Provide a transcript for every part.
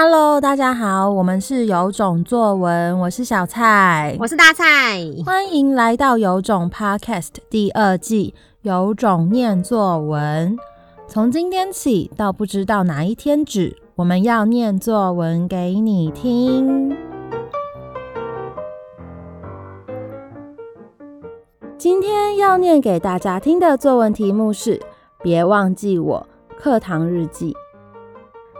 Hello，大家好，我们是有种作文，我是小蔡，我是大蔡，欢迎来到有种 Podcast 第二季，有种念作文。从今天起到不知道哪一天止，我们要念作文给你听。今天要念给大家听的作文题目是“别忘记我课堂日记”。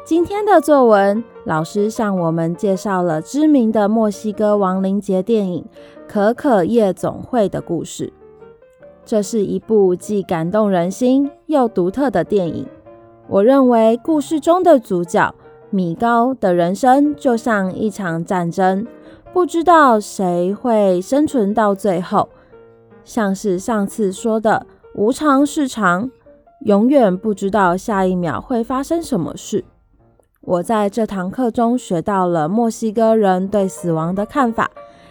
今天的作文，老师向我们介绍了知名的墨西哥亡灵节电影《可可夜总会》的故事。这是一部既感动人心又独特的电影。我认为故事中的主角米高的人生就像一场战争，不知道谁会生存到最后。像是上次说的“无常是常”，永远不知道下一秒会发生什么事。我在这堂课中学到了墨西哥人对死亡的看法，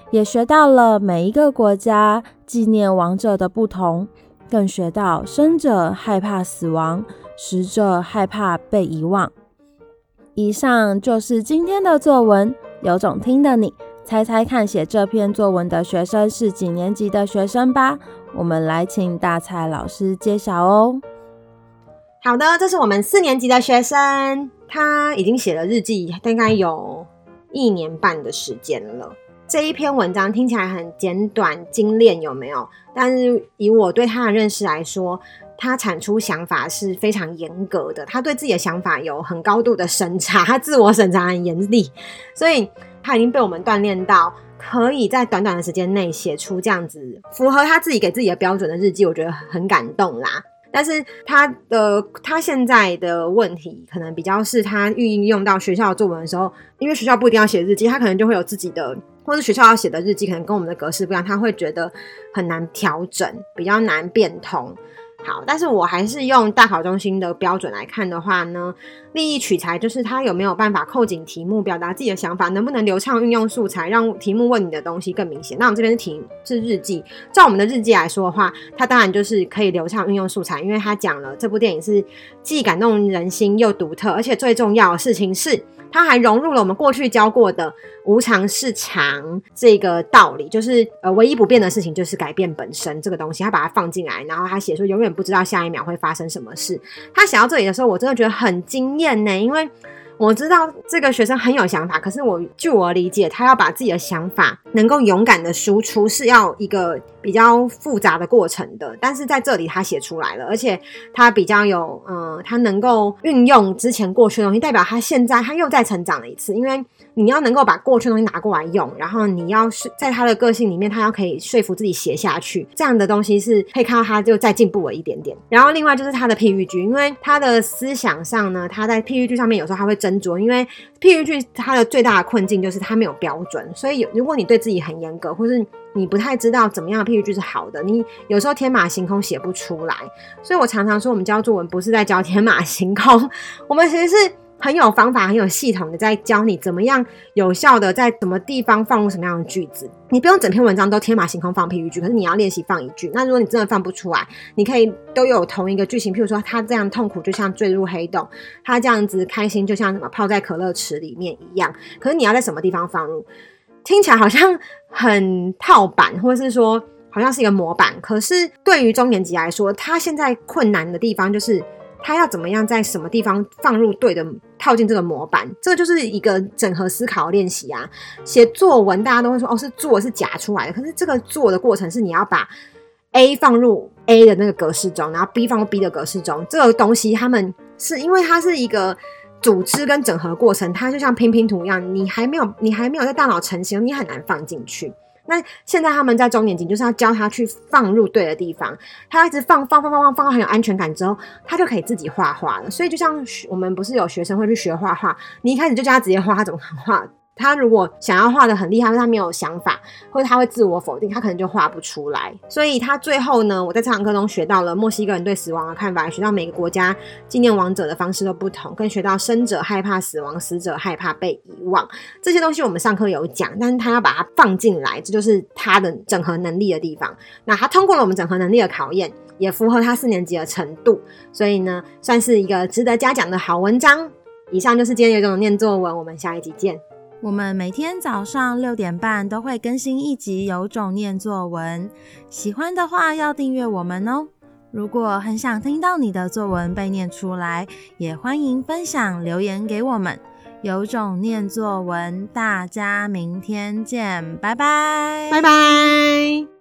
也学到了每一个国家纪念亡者的不同，更学到生者害怕死亡，死者害怕被遗忘。以上就是今天的作文，有种听的你猜猜看，写这篇作文的学生是几年级的学生吧？我们来请大蔡老师揭晓哦。好的，这是我们四年级的学生。他已经写了日记，大概有一年半的时间了。这一篇文章听起来很简短精炼，有没有？但是以我对他的认识来说，他产出想法是非常严格的。他对自己的想法有很高度的审查，他自我审查很严厉，所以他已经被我们锻炼到可以在短短的时间内写出这样子符合他自己给自己的标准的日记，我觉得很感动啦。但是他的他现在的问题可能比较是他运用到学校作文的时候，因为学校不一定要写日记，他可能就会有自己的，或是学校要写的日记可能跟我们的格式不一样，他会觉得很难调整，比较难变通。好，但是我还是用大考中心的标准来看的话呢，立意取材就是他有没有办法扣紧题目，表达自己的想法，能不能流畅运用素材，让题目问你的东西更明显。那我们这边是题是日记，照我们的日记来说的话，它当然就是可以流畅运用素材，因为他讲了这部电影是既感动人心又独特，而且最重要的事情是。他还融入了我们过去教过的“无常是常”这个道理，就是呃，唯一不变的事情就是改变本身这个东西。他把它放进来，然后他写说永远不知道下一秒会发生什么事。他写到这里的时候，我真的觉得很惊艳呢，因为。我知道这个学生很有想法，可是我据我理解，他要把自己的想法能够勇敢的输出，是要一个比较复杂的过程的。但是在这里他写出来了，而且他比较有，嗯、呃，他能够运用之前过去的东西，代表他现在他又再成长了一次，因为。你要能够把过去的东西拿过来用，然后你要是在他的个性里面，他要可以说服自己写下去，这样的东西是可以看到他就再进步了一点点。然后另外就是他的譬喻句，因为他的思想上呢，他在譬喻句上面有时候他会斟酌，因为譬喻句它的最大的困境就是它没有标准，所以如果你对自己很严格，或是你不太知道怎么样的譬喻句是好的，你有时候天马行空写不出来。所以我常常说，我们教作文不是在教天马行空，我们其实是。很有方法，很有系统的在教你怎么样有效的在什么地方放入什么样的句子。你不用整篇文章都天马行空放譬喻句，可是你要练习放一句。那如果你真的放不出来，你可以都有同一个句型，譬如说他这样痛苦就像坠入黑洞，他这样子开心就像什么泡在可乐池里面一样。可是你要在什么地方放入？听起来好像很套版，或是说好像是一个模板。可是对于中年级来说，他现在困难的地方就是。他要怎么样在什么地方放入对的套进这个模板？这个就是一个整合思考练习啊。写作文大家都会说哦，是做是假出来的，可是这个做的过程是你要把 A 放入 A 的那个格式中，然后 B 放入 B 的格式中。这个东西他们是因为它是一个组织跟整合过程，它就像拼拼图一样，你还没有你还没有在大脑成型，你很难放进去。那现在他们在中年级，就是要教他去放入对的地方，他一直放放放放放，放到很有安全感之后，他就可以自己画画了。所以就像我们不是有学生会去学画画，你一开始就教他直接画，他怎么画？他如果想要画得很厉害，他没有想法，或者他会自我否定，他可能就画不出来。所以他最后呢，我在这堂课中学到了墨西哥人对死亡的看法，学到每个国家纪念亡者的方式都不同，更学到生者害怕死亡，死者害怕被遗忘。这些东西我们上课有讲，但是他要把它放进来，这就是他的整合能力的地方。那他通过了我们整合能力的考验，也符合他四年级的程度，所以呢，算是一个值得嘉奖的好文章。以上就是今天有种念作文，我们下一集见。我们每天早上六点半都会更新一集《有种念作文》，喜欢的话要订阅我们哦。如果很想听到你的作文被念出来，也欢迎分享留言给我们。有种念作文，大家明天见，拜拜，拜拜。